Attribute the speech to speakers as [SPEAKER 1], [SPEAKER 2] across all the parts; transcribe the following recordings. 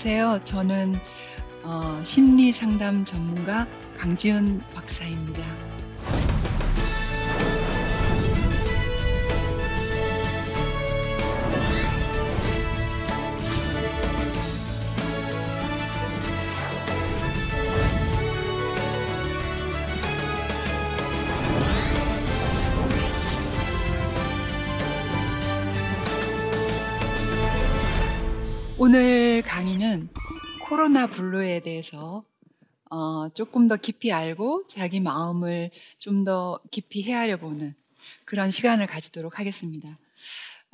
[SPEAKER 1] 안녕하세요. 저는 어, 심리 상담 전문가 강지은 박사입니다. 코로나 블루에 대해서 어, 조금 더 깊이 알고 자기 마음을 좀 더 깊이 헤아려 보는 그런 시간을 가지도록 하겠습니다.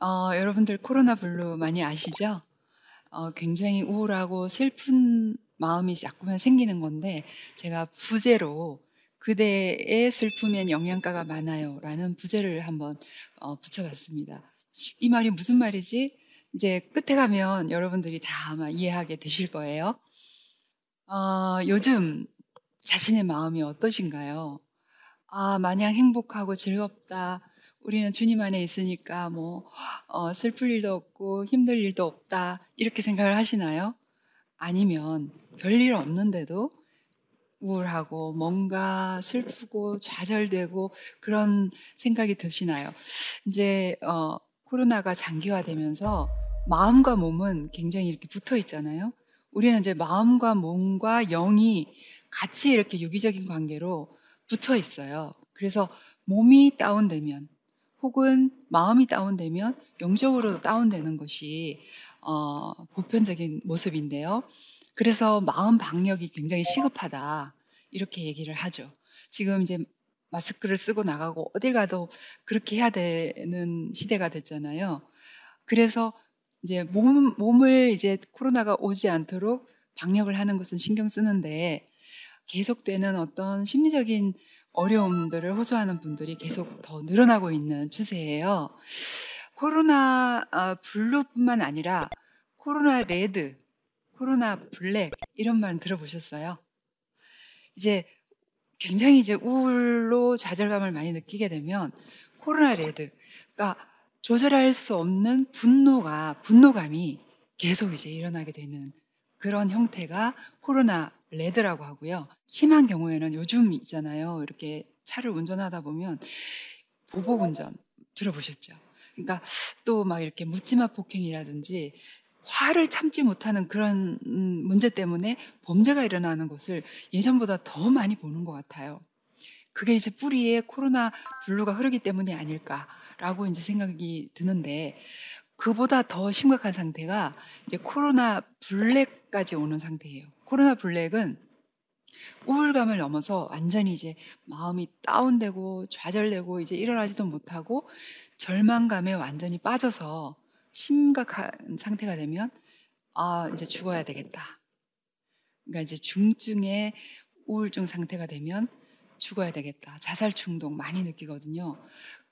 [SPEAKER 1] 어, 여러분들 코로나 블루 많이 아시죠? 어, 굉장히 우울하고 슬픈 마음이 자꾸만 생기는 건데 제가 부제로 그대의 슬픔엔 영양가가 많아요 라는 부제를 한번 어, 붙여봤습니다. 이 말이 무슨 말이지? 이제 끝에 가면 여러분들이 다 아마 이해하게 되실 거예요. 어, 요즘 자신의 마음이 어떠신가요? 아, 마냥 행복하고 즐겁다. 우리는 주님 안에 있으니까 뭐, 어, 슬플 일도 없고 힘들 일도 없다. 이렇게 생각을 하시나요? 아니면 별일 없는데도 우울하고 뭔가 슬프고 좌절되고 그런 생각이 드시나요? 이제, 어, 코로나가 장기화되면서 마음과 몸은 굉장히 이렇게 붙어 있잖아요. 우리는 이제 마음과 몸과 영이 같이 이렇게 유기적인 관계로 붙어 있어요. 그래서 몸이 다운되면 혹은 마음이 다운되면 영적으로도 다운되는 것이 어, 보편적인 모습인데요. 그래서 마음 방역이 굉장히 시급하다 이렇게 얘기를 하죠. 지금 이제 마스크를 쓰고 나가고 어딜 가도 그렇게 해야 되는 시대가 됐잖아요. 그래서 이제 몸, 몸을 이제 코로나가 오지 않도록 방역을 하는 것은 신경 쓰는데 계속되는 어떤 심리적인 어려움들을 호소하는 분들이 계속 더 늘어나고 있는 추세예요. 코로나 아, 블루뿐만 아니라 코로나 레드, 코로나 블랙 이런 말 들어보셨어요? 이제 굉장히 이제 우울로 좌절감을 많이 느끼게 되면 코로나 레드, 그러니까 조절할 수 없는 분노가 분노감이 계속 이제 일어나게 되는 그런 형태가 코로나 레드라고 하고요. 심한 경우에는 요즘 있잖아요. 이렇게 차를 운전하다 보면 보복 운전 들어보셨죠? 그러니까 또 막 이렇게 묻지마 폭행이라든지 화를 참지 못하는 그런 음, 문제 때문에 범죄가 일어나는 것을 예전보다 더 많이 보는 것 같아요. 그게 이제 뿌리에 코로나 블루가 흐르기 때문이 아닐까. 라고 이제 생각이 드는데 그보다 더 심각한 상태가 이제 코로나 블랙까지 오는 상태예요. 코로나 블랙은 우울감을 넘어서 완전히 이제 마음이 다운되고 좌절되고 이제 일어나지도 못하고 절망감에 완전히 빠져서 심각한 상태가 되면 아 이제 죽어야 되겠다. 그러니까 이제 중증의 우울증 상태가 되면 죽어야 되겠다. 자살 충동 많이 느끼거든요.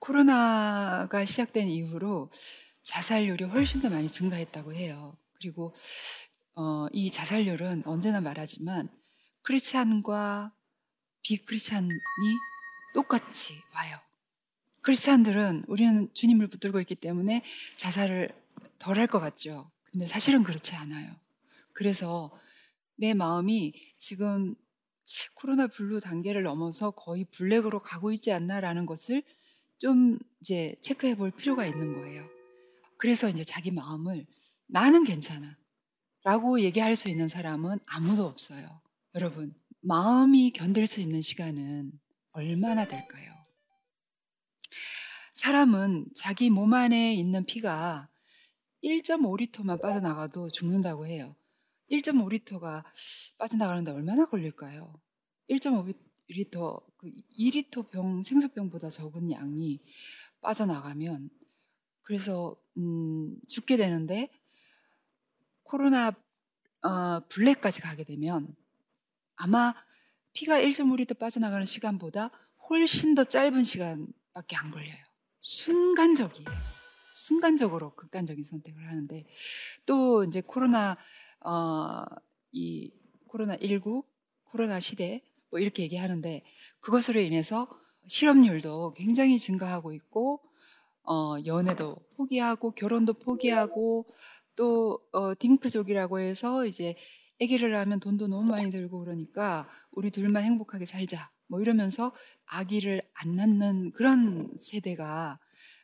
[SPEAKER 1] 코로나가 시작된 이후로 자살률이 훨씬 더 많이 증가했다고 해요. 그리고 어, 이 자살률은 언제나 말하지만 크리스찬과 비크리스찬이 똑같이 와요. 크리스찬들은 우리는 주님을 붙들고 있기 때문에 자살을 덜 할 것 같죠. 근데 사실은 그렇지 않아요. 그래서 내 마음이 지금 코로나 블루 단계를 넘어서 거의 블랙으로 가고 있지 않나라는 것을 좀 이제 체크해 볼 필요가 있는 거예요. 그래서 이제 자기 마음을 나는 괜찮아. 라고 얘기할 수 있는 사람은 아무도 없어요. 여러분, 마음이 견딜 수 있는 시간은 얼마나 될까요? 사람은 자기 몸 안에 있는 피가 1.5리터만 빠져나가도 죽는다고 해요. 1.5리터가 빠져나가는데 얼마나 걸릴까요? 1.5 리터, 그 2리터 병, 생수병보다 적은 양이 빠져나가면 그래서 음, 죽게 되는데 코로나 어, 블랙까지 가게 되면 아마 피가 1.5리터 빠져나가는 시간보다 훨씬 더 짧은 시간밖에 안 걸려요. 순간적이에요. 순간적으로 극단적인 선택을 하는데 또 이제 코로나 어, 이 코로나 19 코로나 시대 뭐 이렇게 얘기하는데 그것으로 인해서 실업률도 굉장히 증가하고 있고 어, 연애도 포기하고 결혼도 포기하고 또 어, 딩크족이라고 해서 이제 아기를 낳으면 돈도 너무 많이 들고 그러니까 우리 둘만 행복하게 살자. 뭐 이러면서 아기를 안 낳는 그런 세대가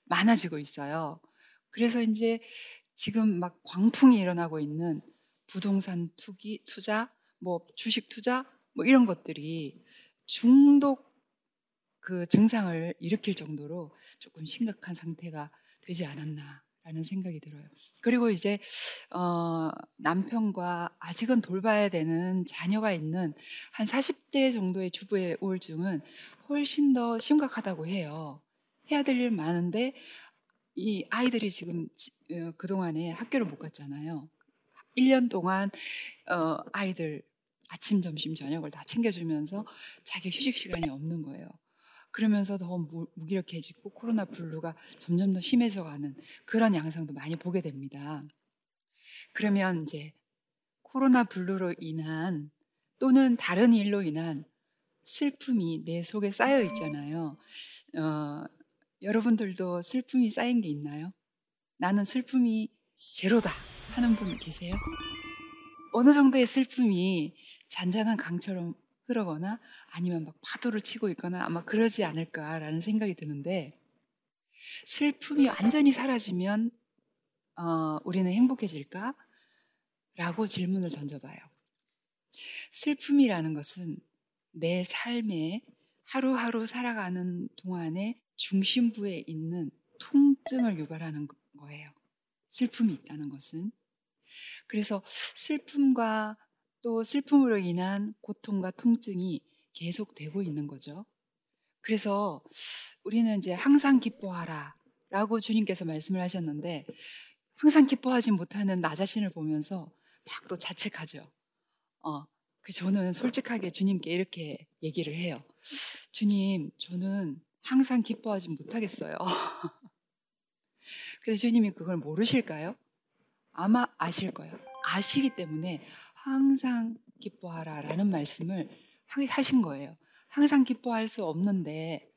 [SPEAKER 1] 많아지고 있어요. 그래서 이제 지금 막 광풍이 일어나고 있는 부동산 투기, 투자, 뭐 주식 투자, 뭐 이런 것들이 중독 그 증상을 일으킬 정도로 조금 심각한 상태가 되지 않았나라는 생각이 들어요. 그리고 이제 어, 남편과 아직은 돌봐야 되는 자녀가 있는 한 40대 정도의 주부의 우울증은 훨씬 더 심각하다고 해요. 해야 될 일 많은데 이 아이들이 지금 어, 그동안에 학교를 못 갔잖아요. 1년 동안 어, 아이들 아침, 점심, 저녁을 다 챙겨주면서 자기 휴식 시간이 없는 거예요. 그러면서 더 무기력해지고 코로나 블루가 점점 더 심해져 가는 그런 양상도 많이 보게 됩니다. 그러면 이제 코로나 블루로 인한 또는 다른 일로 인한 슬픔이 내 속에 쌓여 있잖아요. 어, 여러분들도 슬픔이 쌓인 게 있나요? 나는 슬픔이 제로다 하는 분 계세요? 어느 정도의 슬픔이 잔잔한 강처럼 흐르거나 아니면 막 파도를 치고 있거나 아마 그러지 않을까라는 생각이 드는데 슬픔이 완전히 사라지면 어, 우리는 행복해질까? 라고 질문을 던져봐요. 슬픔이라는 것은 내 삶에 하루하루 살아가는 동안에 중심부에 있는 통증을 유발하는 거예요. 슬픔이 있다는 것은. 그래서 슬픔과 또 슬픔으로 인한 고통과 통증이 계속되고 있는 거죠. 그래서 우리는 이제 항상 기뻐하라 라고 주님께서 말씀을 하셨는데 항상 기뻐하지 못하는 나 자신을 보면서 막 또 자책하죠. 어, 그 저는 솔직하게 주님께 이렇게 얘기를 해요. 주님, 저는 항상 기뻐하지 못하겠어요. 그래서 주님이 그걸 모르실까요? 아마 아실 거예요. 아시기 때문에 항상 기뻐하라 라는 말씀을 하신 거예요. 항상 기뻐할 수 없는데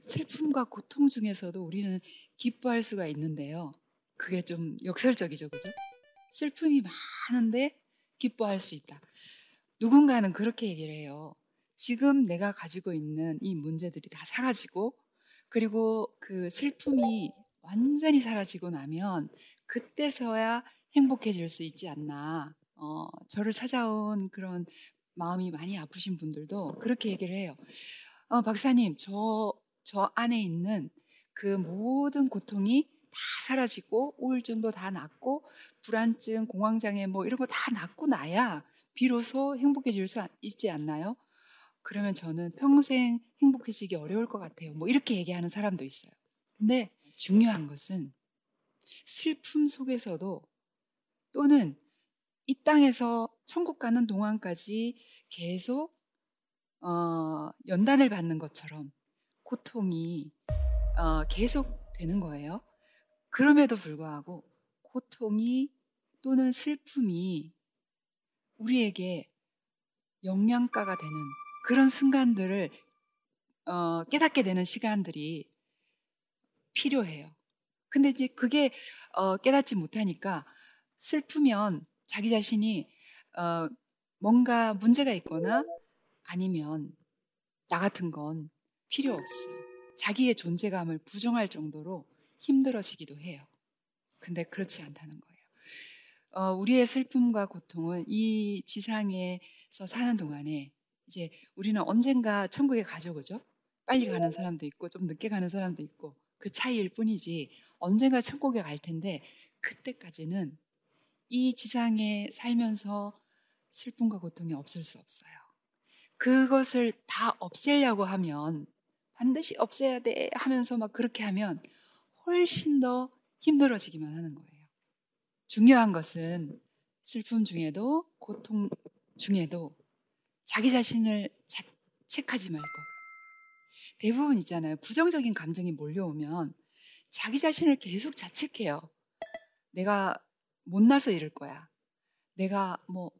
[SPEAKER 1] 슬픔과 고통 중에서도 우리는 기뻐할 수가 있는데요. 그게 좀 역설적이죠, 그죠? 슬픔이 많은데 기뻐할 수 있다. 누군가는 그렇게 얘기를 해요. 지금 내가 가지고 있는 이 문제들이 다 사라지고 그리고 그 슬픔이 완전히 사라지고 나면 그때서야 행복해질 수 있지 않나. 어, 저를 찾아온 그런 마음이 많이 아프신 분들도 그렇게 얘기를 해요. 어, 박사님, 저, 저 안에 있는 그 모든 고통이 다 사라지고 우울증도 다 낫고 불안증, 공황장애 뭐 이런 거 다 낫고 나야 비로소 행복해질 수 있지 않나요? 그러면 저는 평생 행복해지기 어려울 것 같아요. 뭐 이렇게 얘기하는 사람도 있어요. 근데 중요한 것은 슬픔 속에서도 또는 이 땅에서 천국 가는 동안까지 계속 어, 연단을 받는 것처럼 고통이 어, 계속 되는 거예요. 그럼에도 불구하고 고통이 또는 슬픔이 우리에게 영양가가 되는 그런 순간들을 어, 깨닫게 되는 시간들이 필요해요. 근데 이제 그게 어, 깨닫지 못하니까 슬프면 자기 자신이 어, 뭔가 문제가 있거나 아니면 나 같은 건 필요 없어. 자기의 존재감을 부정할 정도로 힘들어지기도 해요. 근데 그렇지 않다는 거예요. 어, 우리의 슬픔과 고통은 이 지상에서 사는 동안에 이제 우리는 언젠가 천국에 가죠, 그죠? 빨리 가는 사람도 있고 좀 늦게 가는 사람도 있고 그 차이일 뿐이지 언젠가 천국에 갈 텐데 그때까지는 이 지상에 살면서 슬픔과 고통이 없을 수 없어요. 그것을 다 없애려고 하면 반드시 없애야 돼 하면서 막 그렇게 하면 훨씬 더 힘들어지기만 하는 거예요. 중요한 것은 슬픔 중에도 고통 중에도 자기 자신을 자책하지 말고 대부분 있잖아요. 부정적인 감정이 몰려오면 자기 자신을 계속 자책해요. 내가 못나서 이럴 거야. 내가 뭐,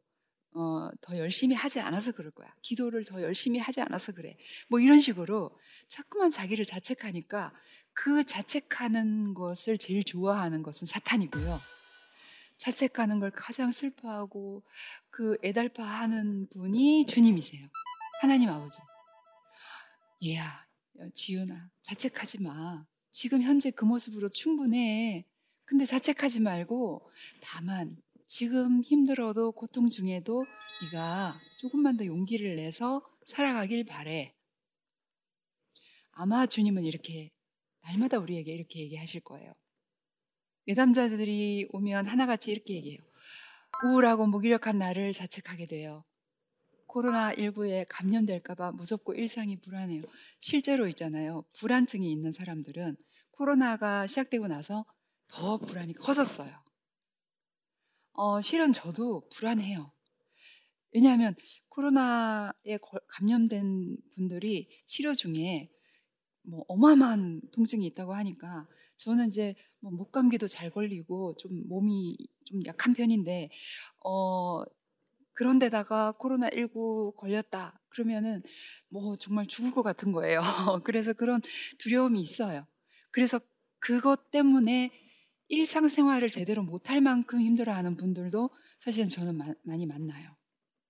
[SPEAKER 1] 어, 더 열심히 하지 않아서 그럴 거야. 기도를 더 열심히 하지 않아서 그래. 뭐 이런 식으로 자꾸만 자기를 자책하니까 그 자책하는 것을 제일 좋아하는 것은 사탄이고요. 자책하는 걸 가장 슬퍼하고 그 애달파하는 분이 주님이세요. 하나님 아버지. 얘야, 지윤아, 자책하지 마. 지금 현재 그 모습으로 충분해. 근데 자책하지 말고 다만 지금 힘들어도 고통 중에도 네가 조금만 더 용기를 내서 살아가길 바래. 아마 주님은 이렇게 날마다 우리에게 이렇게 얘기하실 거예요. 내담자들이 오면 하나같이 이렇게 얘기해요. 우울하고 무기력한 나를 자책하게 돼요. 코로나19에 감염될까봐 무섭고 일상이 불안해요. 실제로 있잖아요. 불안증이 있는 사람들은 코로나가 시작되고 나서 더 불안이 커졌어요. 어, 실은 저도 불안해요. 왜냐하면 코로나에 감염된 분들이 치료 중에 뭐 어마어마한 통증이 있다고 하니까 저는 이제 뭐 목감기도 잘 걸리고 좀 몸이 좀 약한 편인데 어 그런데다가 코로나 19 걸렸다 그러면은 뭐 정말 죽을 것 같은 거예요. 그래서 그런 두려움이 있어요. 그래서 그것 때문에 일상생활을 제대로 못할 만큼 힘들어하는 분들도 사실은 저는 마, 많이 만나요.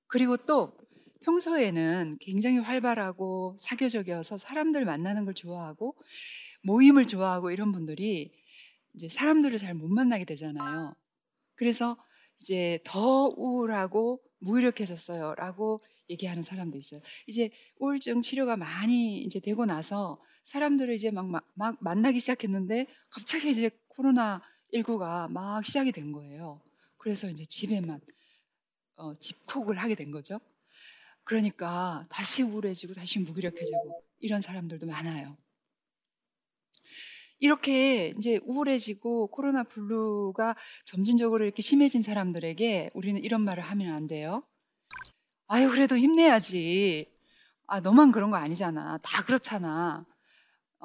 [SPEAKER 1] 그리고 또 평소에는 굉장히 활발하고 사교적이어서 사람들 만나는 걸 좋아하고 모임을 좋아하고 이런 분들이 이제 사람들을 잘 못 만나게 되잖아요. 그래서 이제 더 우울하고 무기력해졌어요. 라고 얘기하는 사람도 있어요. 이제 우울증 치료가 많이 이제 되고 나서 사람들을 이제 막, 막, 막 만나기 시작했는데 갑자기 이제 코로나19가 막 시작이 된 거예요. 그래서 이제 집에만 어, 집콕을 하게 된 거죠. 그러니까 다시 우울해지고 다시 무기력해지고 이런 사람들도 많아요. 이렇게 이제 우울해지고 코로나 블루가 점진적으로 이렇게 심해진 사람들에게 우리는 이런 말을 하면 안 돼요. 아유, 그래도 힘내야지. 아, 너만 그런 거 아니잖아. 다 그렇잖아.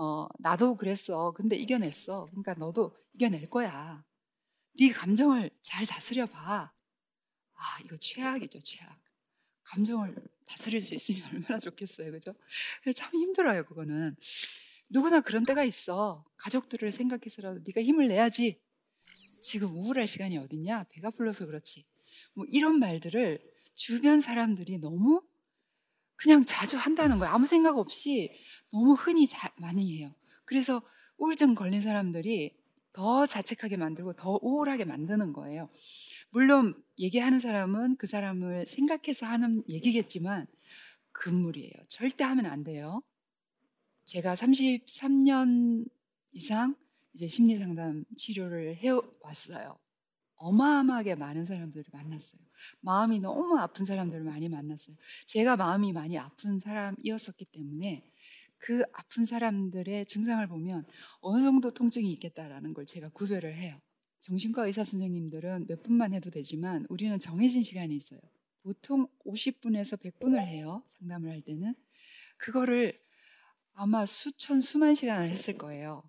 [SPEAKER 1] 어, 나도 그랬어. 근데 이겨냈어. 그러니까 너도 이겨낼 거야. 네 감정을 잘 다스려 봐. 아, 이거 최악이죠, 최악. 감정을 다스릴 수 있으면 얼마나 좋겠어요. 그죠? 참 힘들어요, 그거는. 누구나 그런 때가 있어. 가족들을 생각해서라도 네가 힘을 내야지. 지금 우울할 시간이 어딨냐? 배가 불러서 그렇지. 뭐 이런 말들을 주변 사람들이 너무 그냥 자주 한다는 거예요. 아무 생각 없이 너무 흔히 자, 많이 해요. 그래서 우울증 걸린 사람들이 더 자책하게 만들고 더 우울하게 만드는 거예요. 물론 얘기하는 사람은 그 사람을 생각해서 하는 얘기겠지만 금물이에요. 절대 하면 안 돼요. 제가 33년 이상 이제 심리 상담 치료를 해 왔어요. 어마어마하게 많은 사람들을 만났어요. 마음이 너무 아픈 사람들을 많이 만났어요. 제가 마음이 많이 아픈 사람이었었기 때문에 그 아픈 사람들의 증상을 보면 어느 정도 통증이 있겠다라는 걸 제가 구별을 해요. 정신과 의사 선생님들은 몇 분만 해도 되지만 우리는 정해진 시간이 있어요. 보통 50분에서 100분을 해요. 상담을 할 때는. 그거를 아마 수천, 수만 시간을 했을 거예요.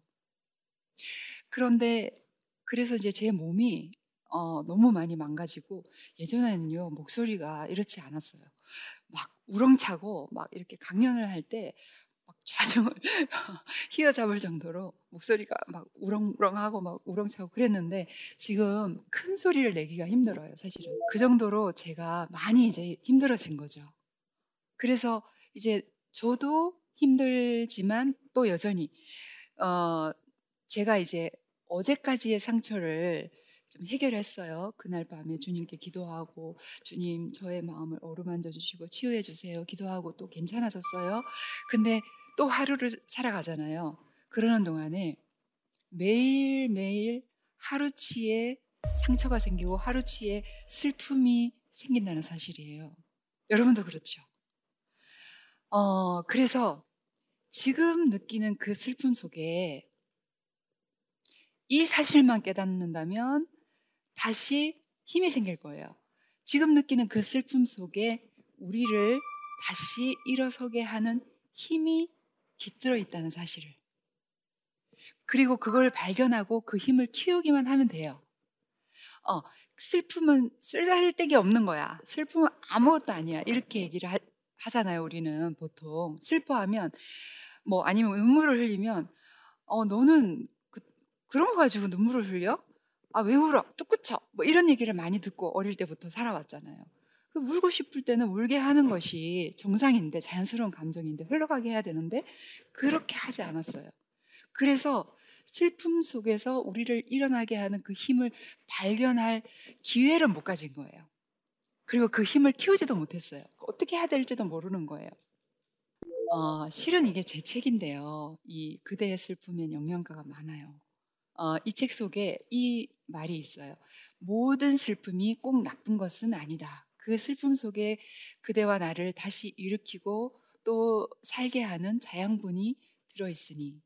[SPEAKER 1] 그런데 그래서 이제 제 몸이 어, 너무 많이 망가지고 예전에는요 목소리가 이렇지 않았어요. 막 우렁차고 막 이렇게 강연을 할 때 막 좌정을 휘어잡을 정도로 목소리가 막 우렁우렁하고 막 우렁차고 그랬는데 지금 큰 소리를 내기가 힘들어요 사실은 그 정도로 제가 많이 이제 힘들어진 거죠. 그래서 이제 저도 힘들지만 또 여전히 어 제가 이제 어제까지의 상처를 좀 해결했어요. 그날 밤에 주님께 기도하고 주님 저의 마음을 어루만져 주시고 치유해 주세요. 기도하고 또 괜찮아졌어요. 근데 또 하루를 살아가잖아요. 그러는 동안에 매일매일 하루치에 상처가 생기고 하루치에 슬픔이 생긴다는 사실이에요. 여러분도 그렇죠. 어, 그래서 지금 느끼는 그 슬픔 속에 이 사실만 깨닫는다면 다시 힘이 생길 거예요. 지금 느끼는 그 슬픔 속에 우리를 다시 일어서게 하는 힘이 깃들어 있다는 사실을. 그리고 그걸 발견하고 그 힘을 키우기만 하면 돼요. 어, 슬픔은 쓸데기 없는 거야. 슬픔은 아무것도 아니야. 이렇게 얘기를 하, 하잖아요, 우리는 보통. 슬퍼하면 뭐 아니면 눈물을 흘리면 어 너는 그, 그런 거 가지고 눈물을 흘려? 아, 왜 울어? 뚝 그쳐. 뭐 이런 얘기를 많이 듣고 어릴 때부터 살아왔잖아요. 그 울고 싶을 때는 울게 하는 것이 정상인데 자연스러운 감정인데 흘러가게 해야 되는데 그렇게 하지 않았어요. 그래서 슬픔 속에서 우리를 일어나게 하는 그 힘을 발견할 기회를 못 가진 거예요. 그리고 그 힘을 키우지도 못했어요. 어떻게 해야 될지도 모르는 거예요. 어, 실은 이게 제 책인데요. 이 그대의 슬픔엔 영양가가 많아요. 어, 이 책 속에 이 말이 있어요. 모든 슬픔이 꼭 나쁜 것은 아니다. 그 슬픔 속에 그대와 나를 다시 일으키고 또 살게 하는 자양분이 들어있으니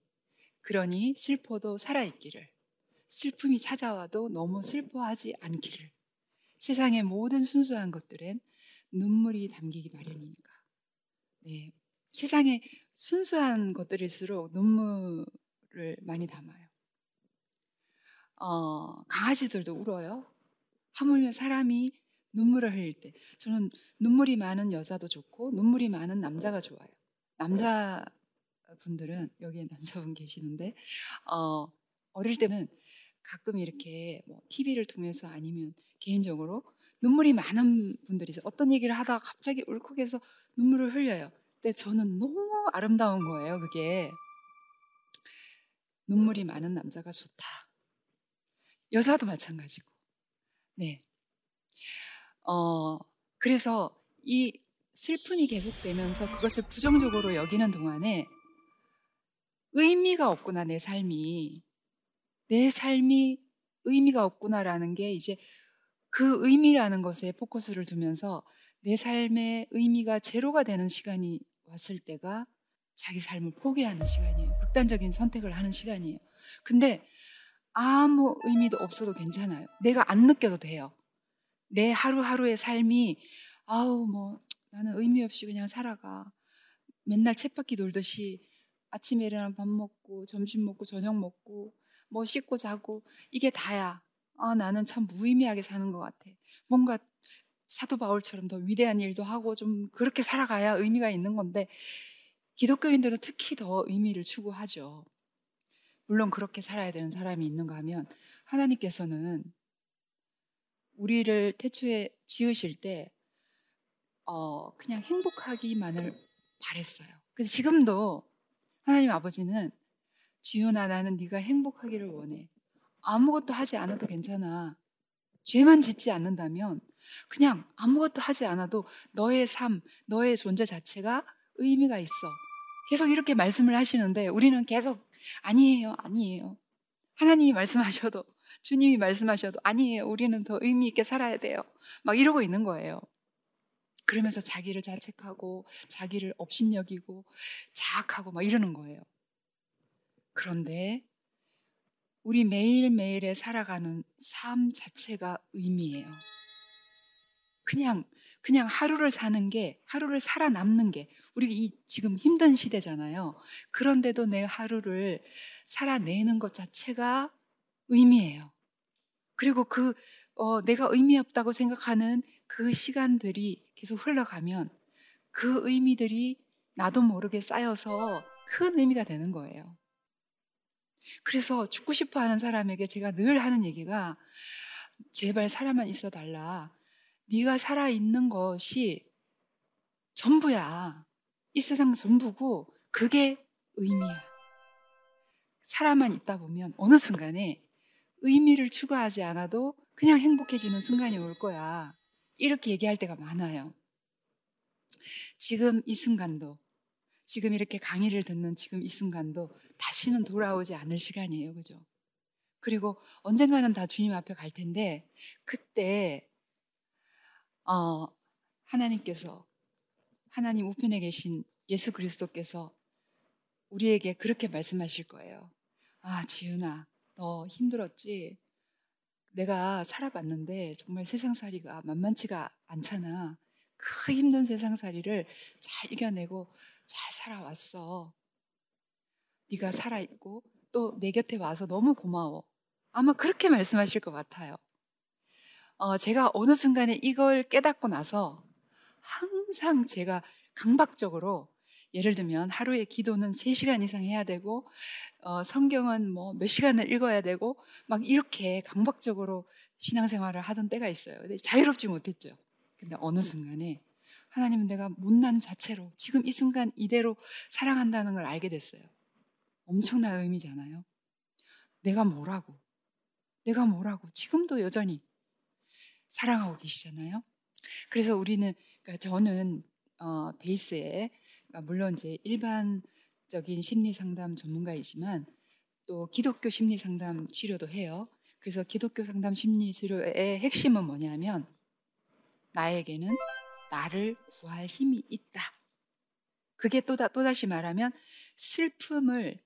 [SPEAKER 1] 그러니 슬퍼도 살아있기를 슬픔이 찾아와도 너무 슬퍼하지 않기를 세상의 모든 순수한 것들엔 눈물이 담기기 마련이니까 네, 세상에 순수한 것들일수록 눈물을 많이 담아요. 어, 강아지들도 울어요. 하물며 사람이 눈물을 흘릴 때 저는 눈물이 많은 여자도 좋고 눈물이 많은 남자가 좋아요. 남자 분들은 여기에 남자분 계시는데 어, 어릴 때는 가끔 이렇게 뭐 TV를 통해서 아니면 개인적으로 눈물이 많은 분들이 있어요. 어떤 얘기를 하다가 갑자기 울컥해서 눈물을 흘려요. 근데 저는 너무 아름다운 거예요. 그게 눈물이 많은 남자가 좋다. 여자도 마찬가지고. 네. 어, 그래서 이 슬픔이 계속되면서 그것을 부정적으로 여기는 동안에 의미가 없구나, 내 삶이. 내 삶이 의미가 없구나라는 게 이제 그 의미라는 것에 포커스를 두면서 내 삶의 의미가 제로가 되는 시간이 왔을 때가 자기 삶을 포기하는 시간이에요. 극단적인 선택을 하는 시간이에요. 근데 아무 의미도 없어도 괜찮아요. 내가 안 느껴도 돼요. 내 하루하루의 삶이 아우 뭐 나는 의미 없이 그냥 살아가. 맨날 쳇바퀴 돌듯이 아침에 일어나면 밥 먹고 점심 먹고 저녁 먹고 뭐 씻고 자고 이게 다야. 아 나는 참 무의미하게 사는 것 같아. 뭔가 사도 바울처럼 더 위대한 일도 하고 좀 그렇게 살아가야 의미가 있는 건데 기독교인들은 특히 더 의미를 추구하죠. 물론 그렇게 살아야 되는 사람이 있는가 하면 하나님께서는 우리를 태초에 지으실 때 어, 그냥 행복하기만을 바랬어요. 근데 지금도 하나님 아버지는 지훈아 나는 네가 행복하기를 원해. 아무것도 하지 않아도 괜찮아. 죄만 짓지 않는다면 그냥 아무것도 하지 않아도 너의 삶, 너의 존재 자체가 의미가 있어. 계속 이렇게 말씀을 하시는데 우리는 계속 아니에요, 아니에요. 하나님이 말씀하셔도 주님이 말씀하셔도 아니에요. 우리는 더 의미 있게 살아야 돼요. 막 이러고 있는 거예요. 그러면서 자기를 자책하고 자기를 업신여기고 자학하고 막 이러는 거예요. 그런데 우리 매일매일에 살아가는 삶 자체가 의미예요. 그냥 그냥 하루를 사는 게 하루를 살아남는 게 우리 이 지금 힘든 시대잖아요. 그런데도 내 하루를 살아내는 것 자체가 의미예요. 그리고 그 어, 내가 의미 없다고 생각하는 그 시간들이 계속 흘러가면 그 의미들이 나도 모르게 쌓여서 큰 의미가 되는 거예요. 그래서 죽고 싶어 하는 사람에게 제가 늘 하는 얘기가 제발 살아만 있어 달라. 네가 살아 있는 것이 전부야. 이 세상 전부고 그게 의미야. 살아만 있다 보면 어느 순간에 의미를 추구하지 않아도 그냥 행복해지는 순간이 올 거야. 이렇게 얘기할 때가 많아요. 지금 이 순간도, 지금 이렇게 강의를 듣는 지금 이 순간도 다시는 돌아오지 않을 시간이에요. 그죠? 그리고 언젠가는 다 주님 앞에 갈 텐데, 그때, 어, 하나님께서, 하나님 우편에 계신 예수 그리스도께서 우리에게 그렇게 말씀하실 거예요. 아, 지윤아, 너 힘들었지? 내가 살아봤는데 정말 세상살이가 만만치가 않잖아. 그 힘든 세상살이를 잘 이겨내고 잘 살아왔어. 네가 살아있고 또 내 곁에 와서 너무 고마워. 아마 그렇게 말씀하실 것 같아요. 어, 제가 어느 순간에 이걸 깨닫고 나서 항상 제가 강박적으로 예를 들면 하루에 기도는 3시간 이상 해야 되고 어, 성경은 뭐 몇 시간을 읽어야 되고 막 이렇게 강박적으로 신앙생활을 하던 때가 있어요. 근데 자유롭지 못했죠. 근데 어느 순간에 하나님은 내가 못난 자체로 지금 이 순간 이대로 사랑한다는 걸 알게 됐어요. 엄청난 의미잖아요. 내가 뭐라고? 내가 뭐라고? 지금도 여전히 사랑하고 계시잖아요. 그래서 우리는 그러니까 저는 어, 베이스에 그러니까 물론 이제 일반적인 심리 상담 전문가이지만 또 기독교 심리 상담 치료도 해요. 그래서 기독교 상담 심리 치료의 핵심은 뭐냐면 나에게는 나를 구할 힘이 있다. 그게 또다, 또다시 말하면 슬픔을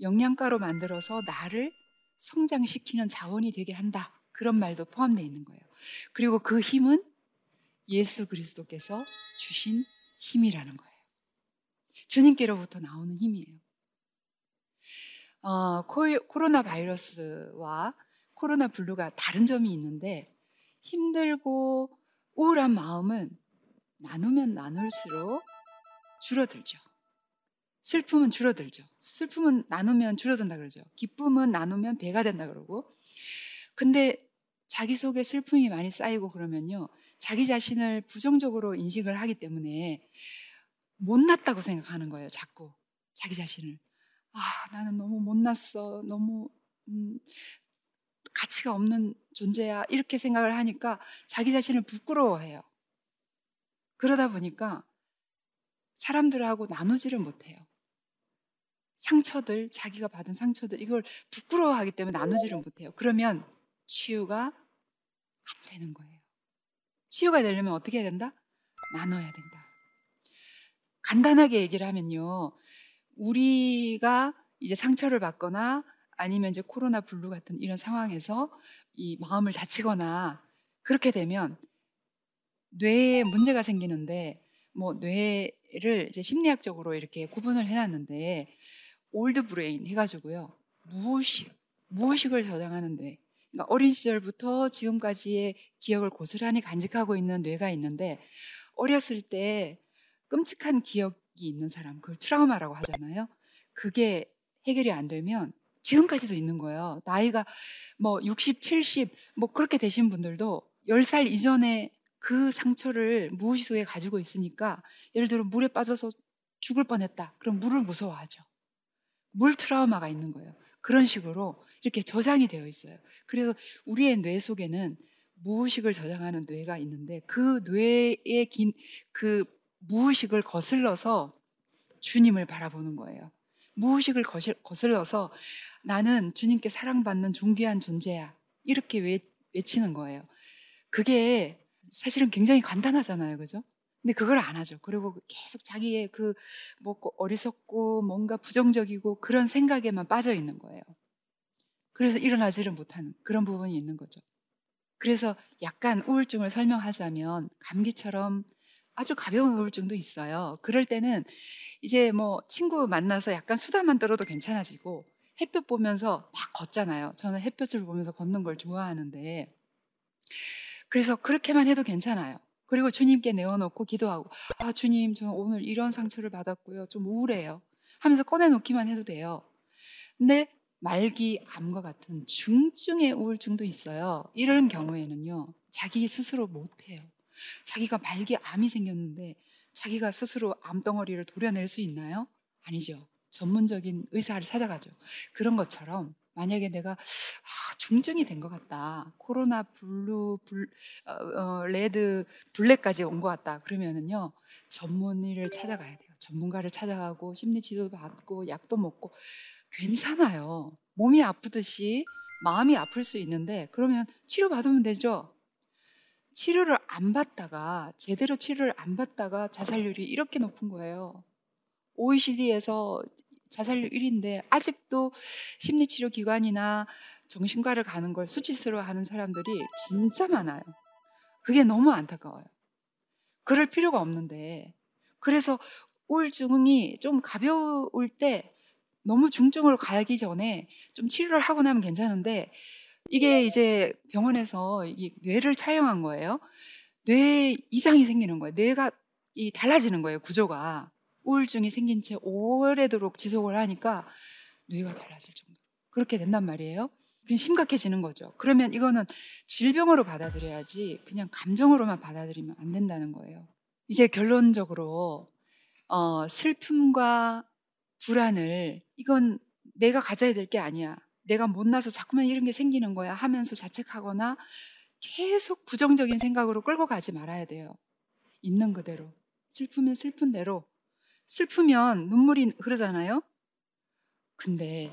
[SPEAKER 1] 영양가로 만들어서 나를 성장시키는 자원이 되게 한다. 그런 말도 포함되어 있는 거예요. 그리고 그 힘은 예수 그리스도께서 주신 힘이라는 거예요. 주님께로부터 나오는 힘이에요. 어, 코로나 바이러스와 코로나 블루가 다른 점이 있는데 힘들고 우울한 마음은 나누면 나눌수록 줄어들죠. 슬픔은 줄어들죠. 슬픔은 나누면 줄어든다 그러죠. 기쁨은 나누면 배가 된다 그러고. 근데 자기 속에 슬픔이 많이 쌓이고 그러면요. 자기 자신을 부정적으로 인식을 하기 때문에 못났다고 생각하는 거예요. 자꾸 자기 자신을. 아, 나는 너무 못났어. 너무 음, 가치가 없는 존재야. 이렇게 생각을 하니까 자기 자신을 부끄러워해요. 그러다 보니까 사람들하고 나누지를 못해요. 상처들, 자기가 받은 상처들, 이걸 부끄러워하기 때문에 나누지를 못해요. 그러면 치유가 안 되는 거예요. 치유가 되려면 어떻게 해야 된다? 나눠야 된다. 간단하게 얘기를 하면요. 우리가 이제 상처를 받거나 아니면 이제 코로나 블루 같은 이런 상황에서 이 마음을 다치거나 그렇게 되면 뇌에 문제가 생기는데 뭐 뇌를 이제 심리학적으로 이렇게 구분을 해놨는데 old brain 해가지고요 무의식 무의식을 저장하는 뇌 그러니까 어린 시절부터 지금까지의 기억을 고스란히 간직하고 있는 뇌가 있는데 어렸을 때 끔찍한 기억이 있는 사람 그걸 트라우마라고 하잖아요 그게 해결이 안 되면 지금까지도 있는 거예요 나이가 뭐 60, 70 뭐 그렇게 되신 분들도 10살 이전에 그 상처를 무의식 속에 가지고 있으니까 예를 들어 물에 빠져서 죽을 뻔했다. 그럼 물을 무서워하죠. 물 트라우마가 있는 거예요. 그런 식으로 이렇게 저장이 되어 있어요. 그래서 우리의 뇌 속에는 무의식을 저장하는 뇌가 있는데 그 뇌의 긴, 그 무의식을 거슬러서 주님을 바라보는 거예요. 무의식을 거슬러서 나는 주님께 사랑받는 존귀한 존재야. 이렇게 외, 외치는 거예요. 그게 사실은 굉장히 간단하잖아요. 그죠? 근데 그걸 안 하죠. 그리고 계속 자기의 그, 뭐, 어리석고 뭔가 부정적이고 그런 생각에만 빠져 있는 거예요. 그래서 일어나지를 못하는 그런 부분이 있는 거죠. 그래서 약간 우울증을 설명하자면 감기처럼 아주 가벼운 우울증도 있어요. 그럴 때는 이제 뭐 친구 만나서 약간 수다만 떨어도 괜찮아지고 햇볕 보면서 막 걷잖아요. 저는 햇볕을 보면서 걷는 걸 좋아하는데 그래서 그렇게만 해도 괜찮아요. 그리고 주님께 내어놓고 기도하고, 아, 주님, 저는 오늘 이런 상처를 받았고요. 좀 우울해요. 하면서 꺼내놓기만 해도 돼요. 근데 말기 암과 같은 중증의 우울증도 있어요. 이런 경우에는요, 자기 스스로 못해요. 자기가 말기 암이 생겼는데 자기가 스스로 암덩어리를 도려낼 수 있나요? 아니죠. 전문적인 의사를 찾아가죠. 그런 것처럼 만약에 내가 아, 중증이 된 것 같다. 코로나 블루, 불, 어, 어, 레드, 블랙까지 온 것 같다. 그러면은요, 전문의를 찾아가야 돼요. 전문가를 찾아가고 심리 치료도 받고 약도 먹고 괜찮아요. 몸이 아프듯이 마음이 아플 수 있는데 그러면 치료 받으면 되죠. 치료를 안 받다가 제대로 치료를 안 받다가 자살률이 이렇게 높은 거예요. OECD에서 자살률 1위인데 아직도 심리치료 기관이나 정신과를 가는 걸 수치스러워 하는 사람들이 진짜 많아요. 그게 너무 안타까워요. 그럴 필요가 없는데. 그래서 우울증이 좀 가벼울 때 너무 중증으로 가기 전에 좀 치료를 하고 나면 괜찮은데 이게 이제 병원에서 이 뇌를 촬영한 거예요. 뇌 이상이 생기는 거예요. 뇌가 이 달라지는 거예요, 구조가. 우울증이 생긴 채 오래도록 지속을 하니까 뇌가 달라질 정도. 그렇게 된단 말이에요. 그냥 심각해지는 거죠. 그러면 이거는 질병으로 받아들여야지 그냥 감정으로만 받아들이면 안 된다는 거예요. 이제 결론적으로 어, 슬픔과 불안을 이건 내가 가져야 될 게 아니야. 내가 못나서 자꾸만 이런 게 생기는 거야 하면서 자책하거나 계속 부정적인 생각으로 끌고 가지 말아야 돼요. 있는 그대로. 슬프면 슬픈 대로. 슬프면 눈물이 흐르잖아요. 근데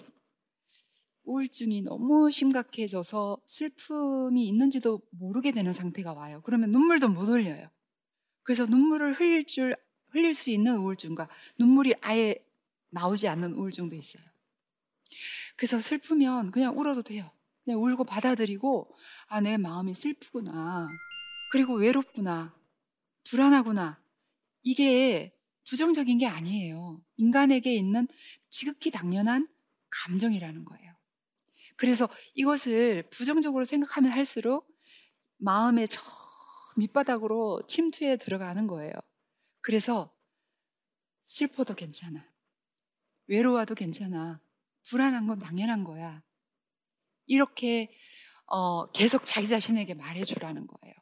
[SPEAKER 1] 우울증이 너무 심각해져서 슬픔이 있는지도 모르게 되는 상태가 와요. 그러면 눈물도 못 흘려요. 그래서 눈물을 흘릴 줄 흘릴 수 있는 우울증과 눈물이 아예 나오지 않는 우울증도 있어요. 그래서 슬프면 그냥 울어도 돼요. 그냥 울고 받아들이고 아 내 마음이 슬프구나. 그리고 외롭구나. 불안하구나. 이게 부정적인 게 아니에요. 인간에게 있는 지극히 당연한 감정이라는 거예요. 그래서 이것을 부정적으로 생각하면 할수록 마음의 저 밑바닥으로 침투에 들어가는 거예요. 그래서 슬퍼도 괜찮아. 외로워도 괜찮아. 불안한 건 당연한 거야. 이렇게 어, 계속 자기 자신에게 말해주라는 거예요.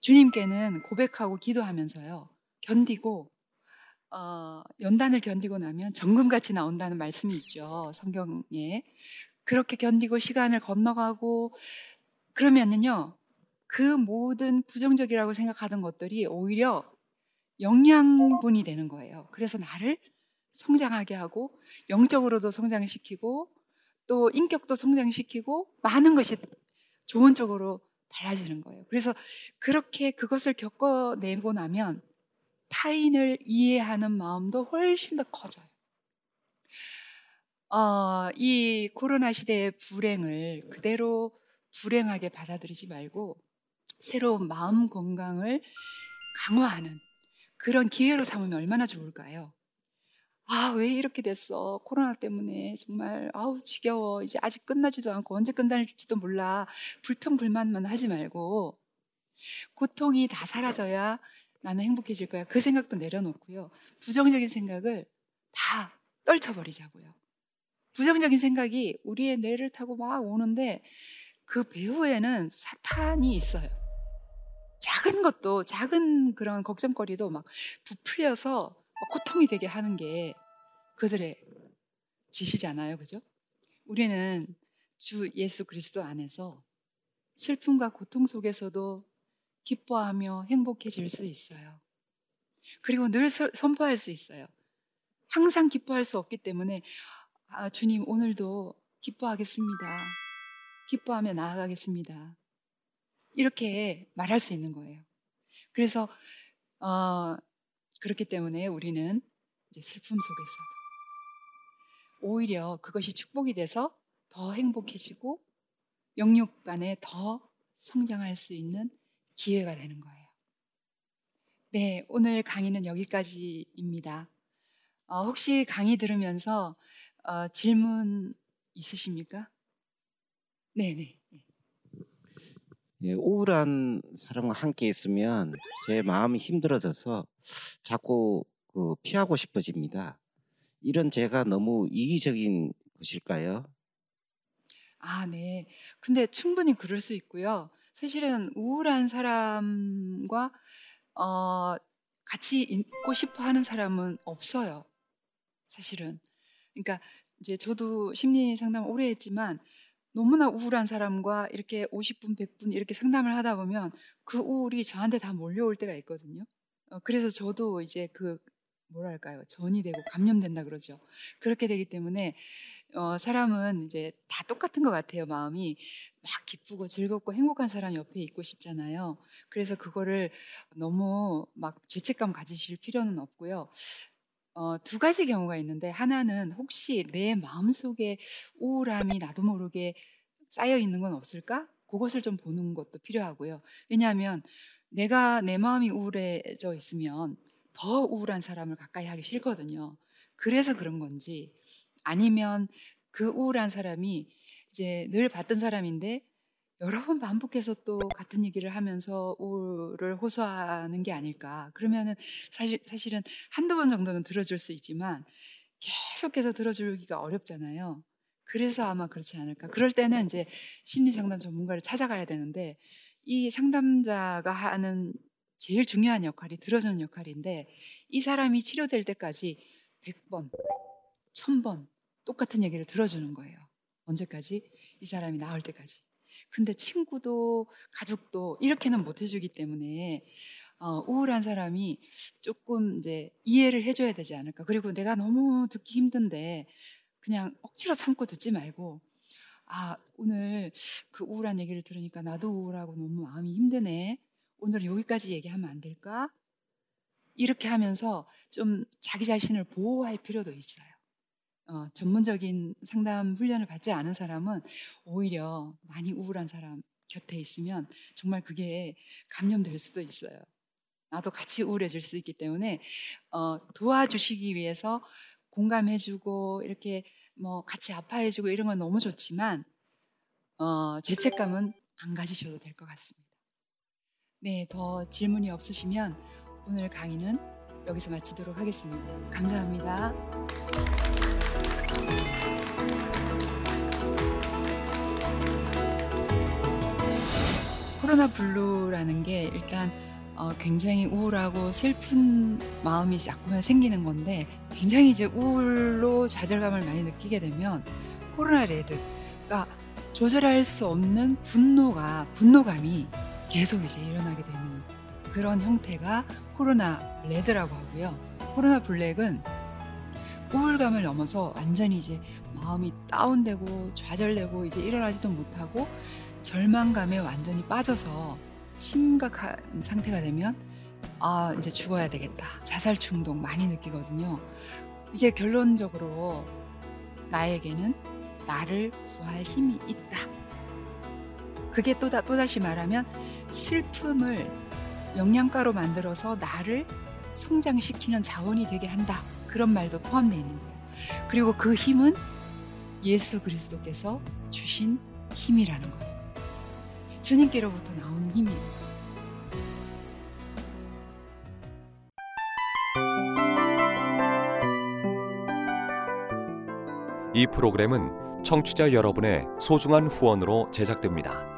[SPEAKER 1] 주님께는 고백하고 기도하면서요. 견디고 어, 연단을 견디고 나면 정금같이 나온다는 말씀이 있죠. 성경에. 그렇게 견디고 시간을 건너가고 그러면은요. 그 모든 부정적이라고 생각하던 것들이 오히려 영양분이 되는 거예요. 그래서 나를 성장하게 하고 영적으로도 성장시키고 또 인격도 성장시키고 많은 것이 좋은 쪽으로 달라지는 거예요. 그래서 그렇게 그것을 겪어내고 나면 타인을 이해하는 마음도 훨씬 더 커져요. 어, 이 코로나 시대의 불행을 그대로 불행하게 받아들이지 말고 새로운 마음 건강을 강화하는 그런 기회로 삼으면 얼마나 좋을까요? 아, 왜 이렇게 됐어? 코로나 때문에 정말 아우 지겨워. 이제 아직 끝나지도 않고 언제 끝날지도 몰라. 불평불만만 하지 말고 고통이 다 사라져야 나는 행복해질 거야. 그 생각도 내려놓고요. 부정적인 생각을 다 떨쳐버리자고요. 부정적인 생각이 우리의 뇌를 타고 막 오는데 그 배후에는 사탄이 있어요. 작은 것도 작은 그런 걱정거리도 막 부풀려서 고통이 되게 하는 게 그들의 짓이잖아요. 그죠? 우리는 주 예수 그리스도 안에서 슬픔과 고통 속에서도 기뻐하며 행복해질 수 있어요. 그리고 늘 선포할 수 있어요. 항상 기뻐할 수 없기 때문에 아, 주님 오늘도 기뻐하겠습니다. 기뻐하며 나아가겠습니다. 이렇게 말할 수 있는 거예요. 그래서 어, 그렇기 때문에 우리는 이제 슬픔 속에서도 오히려 그것이 축복이 돼서 더 행복해지고 영육 간에 더 성장할 수 있는 기회가 되는 거예요. 네, 오늘 강의는 여기까지입니다. 어, 혹시 강의 들으면서 어, 질문 있으십니까? 네, 네.
[SPEAKER 2] 예, 우울한 사람과 함께 있으면 제 마음이 힘들어져서 자꾸 그 피하고 싶어집니다. 이런 제가 너무 이기적인 것일까요?
[SPEAKER 1] 아, 네. 근데 충분히 그럴 수 있고요. 사실은 우울한 사람과 어, 같이 있고 싶어 하는 사람은 없어요. 사실은. 그러니까 이제 저도 심리 상담 오래 했지만 너무나 우울한 사람과 이렇게 50분, 100분 이렇게 상담을 하다 보면 그 우울이 저한테 다 몰려올 때가 있거든요. 어, 그래서 저도 이제 그 뭐랄까요 전이 되고 감염된다 그러죠. 그렇게 되기 때문에 어, 사람은 이제 다 똑같은 것 같아요. 마음이 막 기쁘고 즐겁고 행복한 사람 옆에 있고 싶잖아요. 그래서 그거를 너무 막 죄책감 가지실 필요는 없고요. 어, 두 가지 경우가 있는데 하나는 혹시 내 마음속에 우울함이 나도 모르게 쌓여 있는 건 없을까? 그것을 좀 보는 것도 필요하고요. 왜냐하면 내가 내 마음이 우울해져 있으면 더 우울한 사람을 가까이 하기 싫거든요. 그래서 그런 건지 아니면 그 우울한 사람이 이제 늘 봤던 사람인데 여러 번 반복해서 또 같은 얘기를 하면서 우울을 호소하는 게 아닐까. 그러면은 사실, 사실은 한두 번 정도는 들어줄 수 있지만 계속해서 들어주기가 어렵잖아요. 그래서 아마 그렇지 않을까. 그럴 때는 이제 심리 상담 전문가를 찾아가야 되는데 이 상담자가 하는 제일 중요한 역할이 들어주는 역할인데 이 사람이 치료될 때까지 100번, 1000번 똑같은 얘기를 들어주는 거예요. 언제까지? 이 사람이 나을 때까지. 근데 친구도 가족도 이렇게는 못 해주기 때문에 어, 우울한 사람이 조금 이제 이해를 해줘야 되지 않을까. 그리고 내가 너무 듣기 힘든데 그냥 억지로 참고 듣지 말고 아 오늘 그 우울한 얘기를 들으니까 나도 우울하고 너무 마음이 힘드네. 오늘 여기까지 얘기하면 안 될까? 이렇게 하면서 좀 자기 자신을 보호할 필요도 있어요. 어, 전문적인 상담 훈련을 받지 않은 사람은 오히려 많이 우울한 사람 곁에 있으면 정말 그게 감염될 수도 있어요. 나도 같이 우울해질 수 있기 때문에 어, 도와주시기 위해서 공감해주고 이렇게 뭐 같이 아파해주고 이런 건 너무 좋지만 어, 죄책감은 안 가지셔도 될 것 같습니다. 네, 더 질문이 없으시면 오늘 강의는 여기서 마치도록 하겠습니다. 감사합니다. 코로나 블루라는 게 일단 어, 굉장히 우울하고 슬픈 마음이 자꾸만 생기는 건데 굉장히 이제 우울로 좌절감을 많이 느끼게 되면 코로나 레드가 조절할 수 없는 분노가 분노감이 계속 이제 일어나게 되는 그런 형태가 코로나 레드라고 하고요. 코로나 블랙은 우울감을 넘어서 완전히 이제 마음이 다운되고 좌절되고 이제 일어나지도 못하고 절망감에 완전히 빠져서 심각한 상태가 되면 아 이제 죽어야 되겠다 자살 충동 많이 느끼거든요. 이제 결론적으로 나에게는 나를 구할 힘이 있다. 그게 또, 다, 또다시 말하면 슬픔을 영양가로 만들어서 나를 성장시키는 자원이 되게 한다. 그런 말도 포함되어 있는 거예요. 그리고 그 힘은 예수 그리스도께서 주신 힘이라는 거예요. 주님께로부터 나오는 힘이에요.
[SPEAKER 3] 이 프로그램은 청취자 여러분의 소중한 후원으로 제작됩니다.